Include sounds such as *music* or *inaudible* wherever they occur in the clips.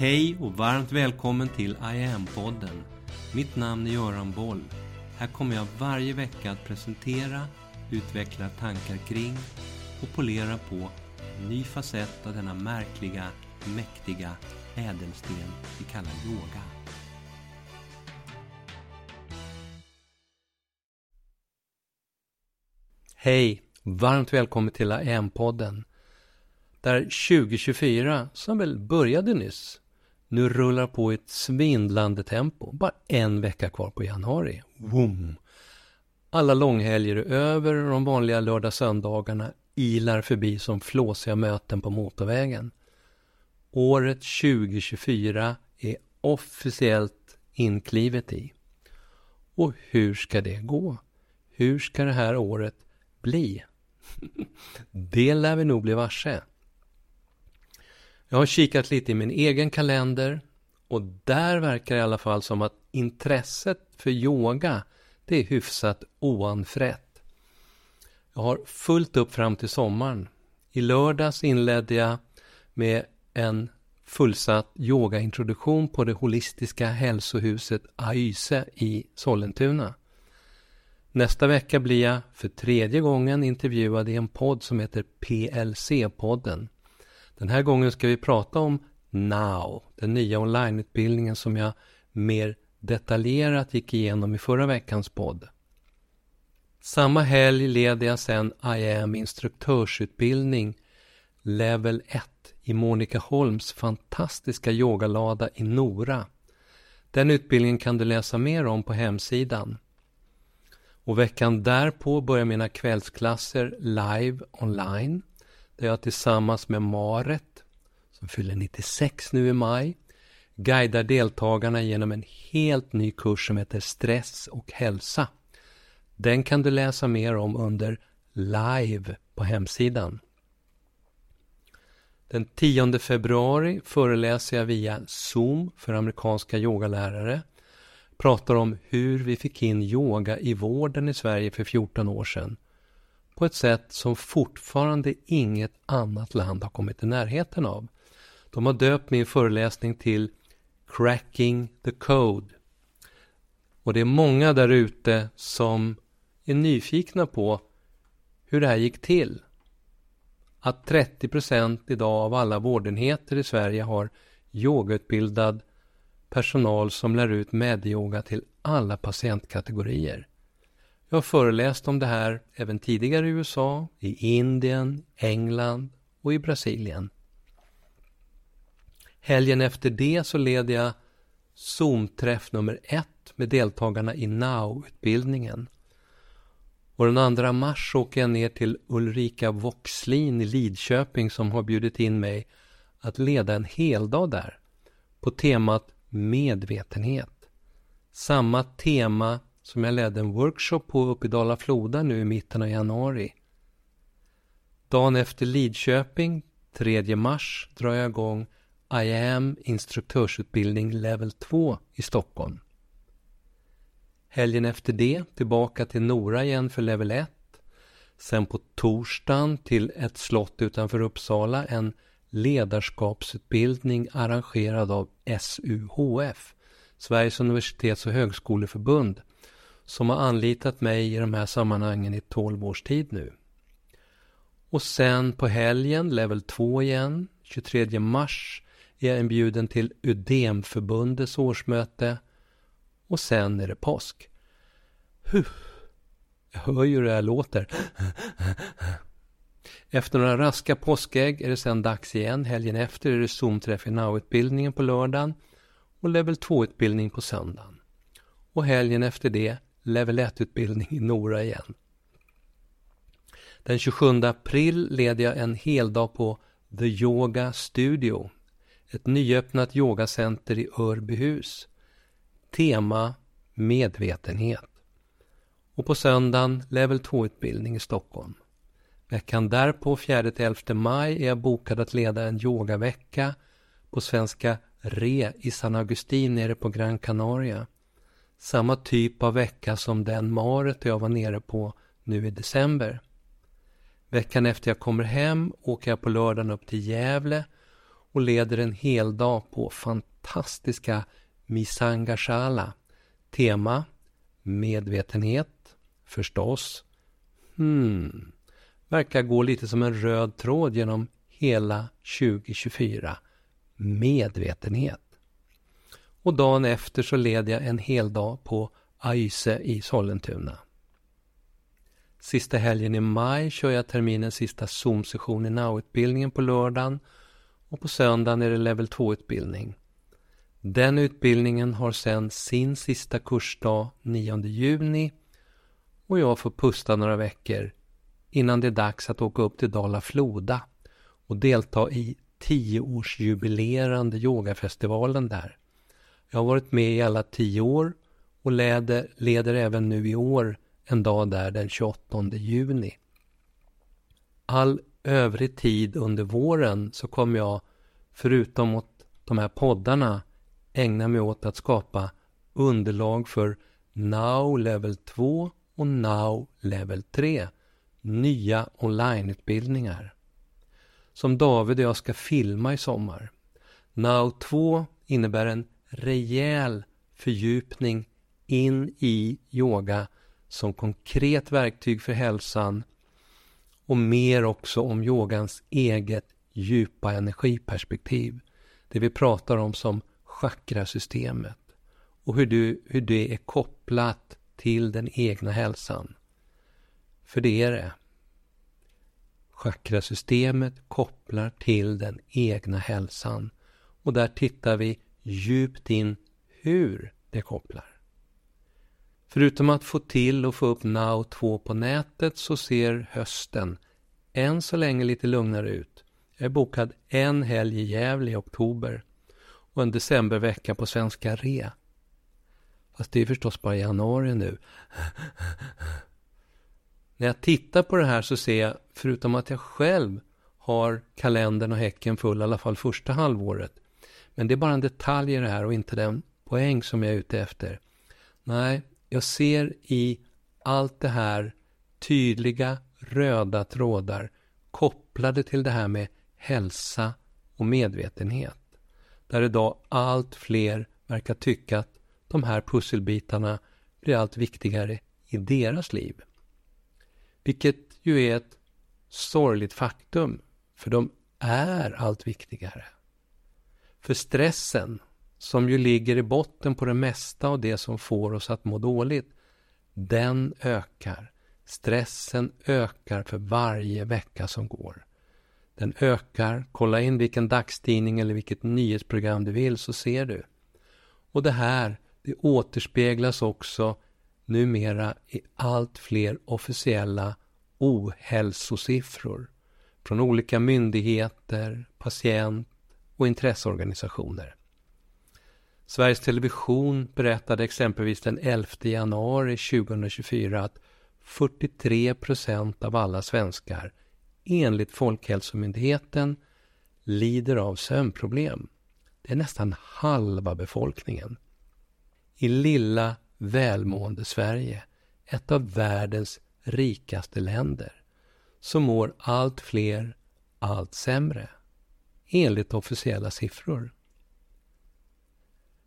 Hej och varmt välkommen till I am-podden. Mitt namn är Göran Boll. Här kommer jag varje vecka att presentera, utveckla tankar kring och polera på en ny facett av denna märkliga, mäktiga ädelsten vi kallar yoga. Hej! Varmt välkommen till I am-podden. Där 2024, som väl började nyss, nu rullar på i ett svindlande tempo. Bara en vecka kvar på januari. Boom. Alla långhelger är över och de vanliga lördag-söndagarna ilar förbi som flåsiga möten på motorvägen. Året 2024 är officiellt inklivet i. Och hur ska det gå? Hur ska det här året bli? *laughs* det lär vi nog bli varse. Jag har kikat lite i min egen kalender och där verkar det i alla fall som att intresset för yoga det är hyfsat oanfrätt. Jag har fullt upp fram till sommaren. I lördags inledde jag med en fullsatt yogaintroduktion på det holistiska hälsohuset Aise i Sollentuna. Nästa vecka blir jag för tredje gången intervjuad i en podd som heter PLC-podden. Den här gången ska vi prata om Now, den nya onlineutbildningen som jag mer detaljerat gick igenom i förra veckans podd. Samma helg leder jag sedan I am instruktörsutbildning Level 1 i Monica Holms fantastiska yogalada i Nora. Den utbildningen kan du läsa mer om på hemsidan. Och veckan därpå börjar mina kvällsklasser live online där jag tillsammans med Maret, som fyller 96 nu i maj, guidar deltagarna genom en helt ny kurs som heter Stress och hälsa. Den kan du läsa mer om under Live på hemsidan. Den 10 februari föreläser jag via Zoom för amerikanska yogalärare. Pratar om hur vi fick in yoga i vården i Sverige för 14 år sedan på ett sätt som fortfarande inget annat land har kommit i närheten av. De har döpt min föreläsning till Cracking the Code. Och det är många där ute som är nyfikna på hur det här gick till. Att 30 procent idag av alla vårdenheter i Sverige har yogautbildad personal som lär ut medyoga till alla patientkategorier. Jag har föreläst om det här även tidigare i USA, i Indien, England och i Brasilien. Helgen efter det så leder jag Zoom-träff nummer ett med deltagarna i NOW-utbildningen. Och den 2 mars åker jag ner till Ulrika Voxlin i Lidköping som har bjudit in mig att leda en heldag där på temat medvetenhet. Samma tema som jag ledde en workshop på uppe i Dala-Floda nu i mitten av januari. Dagen efter Lidköping, 3 mars, drar jag igång I am instruktörsutbildning level 2 i Stockholm. Helgen efter det tillbaka till Nora igen för level 1. Sen på torsdagen till ett slott utanför Uppsala en ledarskapsutbildning arrangerad av SUHF, Sveriges universitets och högskoleförbund, som har anlitat mig i de här sammanhangen i 12 års tid nu. Och sen på helgen, level 2 igen, 23 mars, är jag inbjuden till Udemförbundets årsmöte och sen är det påsk. Huh. Jag hör ju hur det här låter. *laughs* Efter några raska påskägg är det sen dags igen. Helgen efter är det Zoom-träff i Now-utbildningen på lördagen och level 2-utbildning på söndagen. Och helgen efter det level 1-utbildning i Nora igen. Den 27 april leder jag en heldag på The Yoga Studio, ett nyöppnat yogacenter i Örbyhus. Tema medvetenhet. Och på söndagen level 2-utbildning i Stockholm. Veckan därpå, 4-11 maj, är jag bokad att leda en yogavecka på Svenska Re i San Agustin nere på Gran Canaria samma typ av vecka som den Maret jag var nere på nu i december. Veckan efter jag kommer hem åker jag på lördagen upp till Gävle och leder en hel dag på fantastiska Misangashala. Tema medvetenhet, förstås. Hmm, verkar gå lite som en röd tråd genom hela 2024. Medvetenhet. Och dagen efter så leder jag en hel dag på Aise i Sollentuna. Sista helgen i maj kör jag terminens sista Zoom-session i Now-utbildningen på lördagen och på söndagen är det level 2-utbildning. Den utbildningen har sedan sin sista kursdag 9 juni och jag får pusta några veckor innan det är dags att åka upp till Dala-Floda och delta i tioårsjubilerande yogafestivalen där. Jag har varit med i alla tio år och leder, leder även nu i år en dag där den 28 juni. All övrig tid under våren så kommer jag, förutom åt de här poddarna, ägna mig åt att skapa underlag för Now Level 2 och Now Level 3, nya onlineutbildningar. Som David och jag ska filma i sommar. Now 2 innebär en rejäl fördjupning in i yoga som konkret verktyg för hälsan och mer också om yogans eget djupa energiperspektiv. Det vi pratar om som chakrasystemet och hur, du, hur det är kopplat till den egna hälsan. För det är det. Chakrasystemet kopplar till den egna hälsan och där tittar vi djupt in hur det kopplar. Förutom att få till och få upp Now 2 på nätet så ser hösten än så länge lite lugnare ut. Jag är bokad en helg i Gävle i oktober och en decembervecka på Svenska Re. Fast det är förstås bara januari nu. *laughs* När jag tittar på det här så ser jag, förutom att jag själv har kalendern och häcken full, i alla fall första halvåret. Men det är bara en detalj i det här och inte den poäng som jag är ute efter. Nej, jag ser i allt det här tydliga röda trådar kopplade till det här med hälsa och medvetenhet. Där idag allt fler verkar tycka att de här pusselbitarna blir allt viktigare i deras liv. Vilket ju är ett sorgligt faktum, för de är allt viktigare. För stressen, som ju ligger i botten på det mesta av det som får oss att må dåligt, den ökar. Stressen ökar för varje vecka som går. Den ökar. Kolla in vilken dagstidning eller vilket nyhetsprogram du vill så ser du. Och det här, det återspeglas också numera i allt fler officiella ohälsosiffror från olika myndigheter, patient och intresseorganisationer. Sveriges Television berättade exempelvis den 11 januari 2024 att 43 procent av alla svenskar enligt Folkhälsomyndigheten lider av sömnproblem. Det är nästan halva befolkningen. I lilla välmående Sverige, ett av världens rikaste länder, så mår allt fler allt sämre, enligt officiella siffror.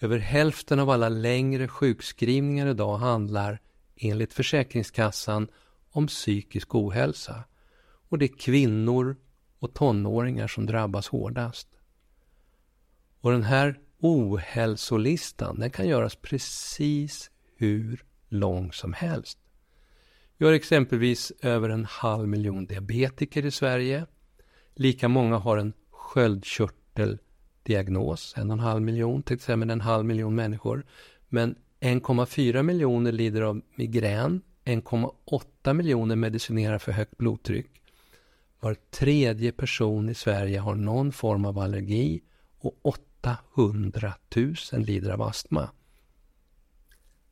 Över hälften av alla längre sjukskrivningar idag handlar, enligt Försäkringskassan, om psykisk ohälsa och det är kvinnor och tonåringar som drabbas hårdast. Och den här ohälsolistan, den kan göras precis hur lång som helst. Vi har exempelvis över en halv miljon diabetiker i Sverige. Lika många har en sköldkörteldiagnos, en och en halv miljon, till exempel en halv miljon människor. Men 1,4 miljoner lider av migrän, 1,8 miljoner medicinerar för högt blodtryck, var tredje person i Sverige har någon form av allergi och 800 000 lider av astma.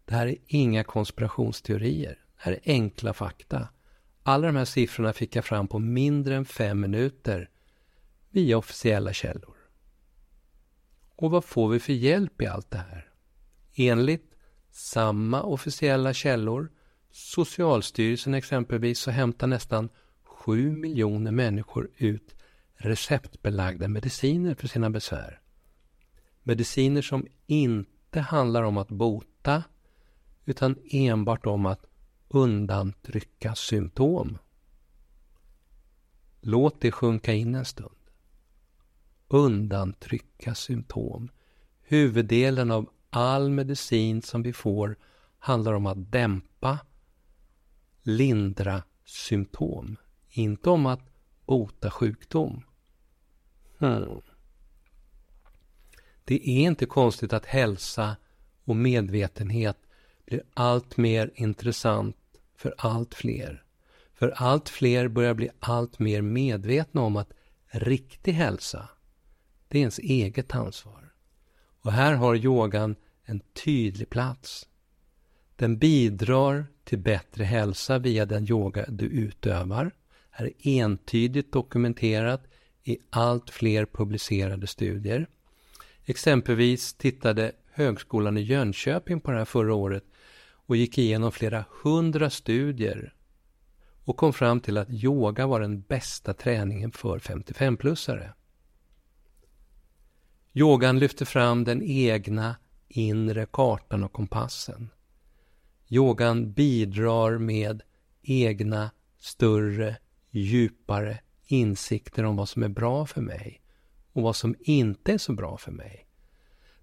Det här är inga konspirationsteorier. Det här är enkla fakta. Alla de här siffrorna fick jag fram på mindre än fem minuter via officiella källor. Och vad får vi för hjälp i allt det här? Enligt samma officiella källor, Socialstyrelsen exempelvis, så hämtar nästan 7 miljoner människor ut receptbelagda mediciner för sina besvär. Mediciner som inte handlar om att bota utan enbart om att undantrycka symptom. Låt det sjunka in en stund. Undantrycka symptom. Huvuddelen av all medicin som vi får handlar om att dämpa, lindra symptom. Inte om att bota sjukdom. Hmm. Det är inte konstigt att hälsa och medvetenhet blir allt mer intressant för allt fler. För allt fler börjar bli allt mer medvetna om att riktig hälsa, det är ens eget ansvar. Och här har yogan en tydlig plats. Den bidrar till bättre hälsa via den yoga du utövar. Här är entydigt dokumenterat i allt fler publicerade studier. Exempelvis tittade Högskolan i Jönköping på det här förra året och gick igenom flera hundra studier och kom fram till att yoga var den bästa träningen för 55-plussare. Yogan lyfter fram den egna inre kartan och kompassen. Yogan bidrar med egna, större, djupare insikter om vad som är bra för mig och vad som inte är så bra för mig.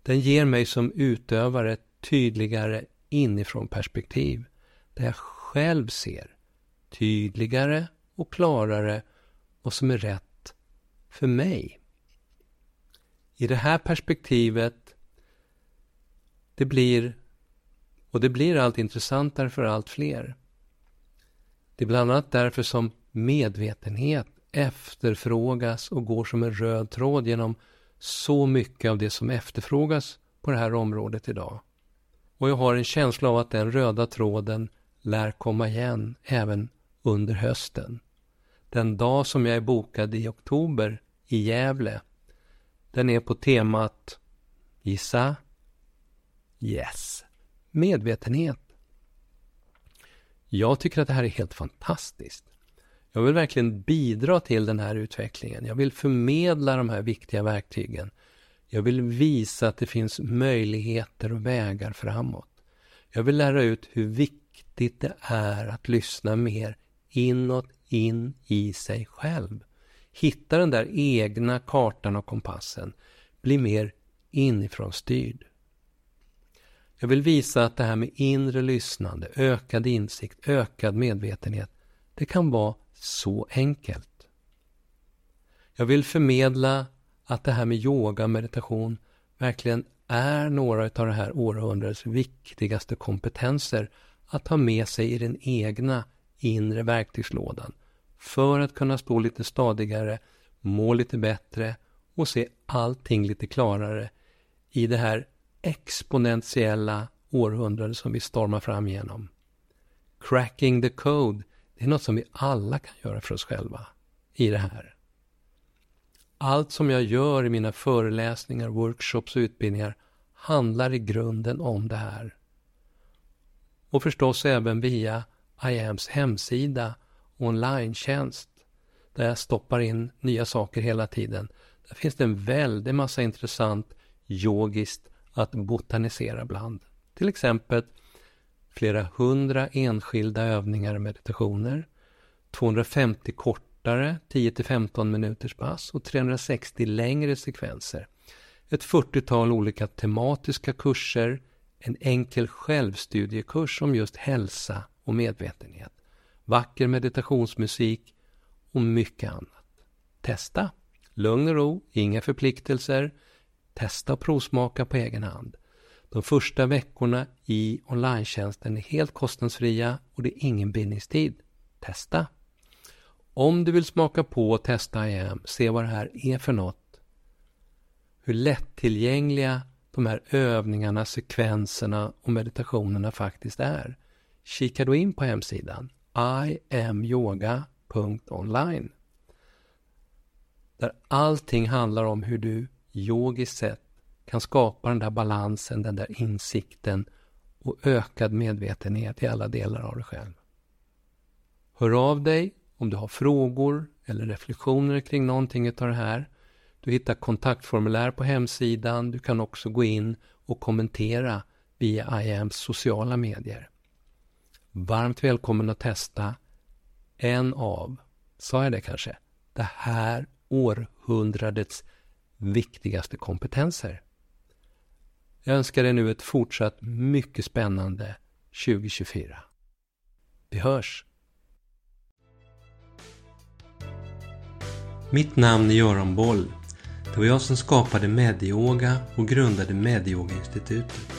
Den ger mig som utövare ett tydligare inifrån perspektiv där jag själv ser tydligare och klarare vad som är rätt för mig. I det här perspektivet det blir och det blir allt intressantare för allt fler. Det är bland annat därför som medvetenhet efterfrågas och går som en röd tråd genom så mycket av det som efterfrågas på det här området idag. Och jag har en känsla av att den röda tråden lär komma igen även under hösten. Den dag som jag är bokad i oktober i Gävle, den är på temat Gissa? Yes. Medvetenhet. Jag tycker att det här är helt fantastiskt. Jag vill verkligen bidra till den här utvecklingen. Jag vill förmedla de här viktiga verktygen. Jag vill visa att det finns möjligheter och vägar framåt. Jag vill lära ut hur viktigt det är att lyssna mer inåt, in i sig själv. Hitta den där egna kartan och kompassen. Bli mer inifrån styrd. Jag vill visa att det här med inre lyssnande, ökad insikt, ökad medvetenhet, det kan vara så enkelt. Jag vill förmedla att det här med yoga och meditation verkligen är några av det här århundradets viktigaste kompetenser att ha med sig i den egna inre verktygslådan för att kunna stå lite stadigare, må lite bättre och se allting lite klarare i det här exponentiella århundrade som vi stormar fram genom. Cracking the code, det är något som vi alla kan göra för oss själva i det här. Allt som jag gör i mina föreläsningar, workshops och utbildningar handlar i grunden om det här. Och förstås även via IAMs hemsida online-tjänst där jag stoppar in nya saker hela tiden. Där finns det en väldig massa intressant yogiskt att botanisera bland. Till exempel flera hundra enskilda övningar och meditationer, 250 kortare 10-15 minuters pass och 360 längre sekvenser. Ett 40-tal olika tematiska kurser, en enkel självstudiekurs om just hälsa och medvetenhet, vacker meditationsmusik och mycket annat. Testa! Lugn och ro, inga förpliktelser. Testa och provsmaka på egen hand. De första veckorna i online är helt kostnadsfria och det är ingen bindningstid. Testa! Om du vill smaka på och testa IAM, se vad det här är för något. Hur lättillgängliga de här övningarna, sekvenserna och meditationerna faktiskt är. Kika då in på hemsidan iamyoga.online där allting handlar om hur du yogiskt sett kan skapa den där balansen, den där insikten och ökad medvetenhet i alla delar av dig själv. Hör av dig om du har frågor eller reflektioner kring någonting av det här. Du hittar kontaktformulär på hemsidan. Du kan också gå in och kommentera via IAMs sociala medier. Varmt välkommen att testa en av, sa jag det kanske, det här århundradets viktigaste kompetenser. Jag önskar dig nu ett fortsatt mycket spännande 2024. Vi hörs! Mitt namn är Göran Boll. Det var jag som skapade Medioga och grundade Medioga-institutet.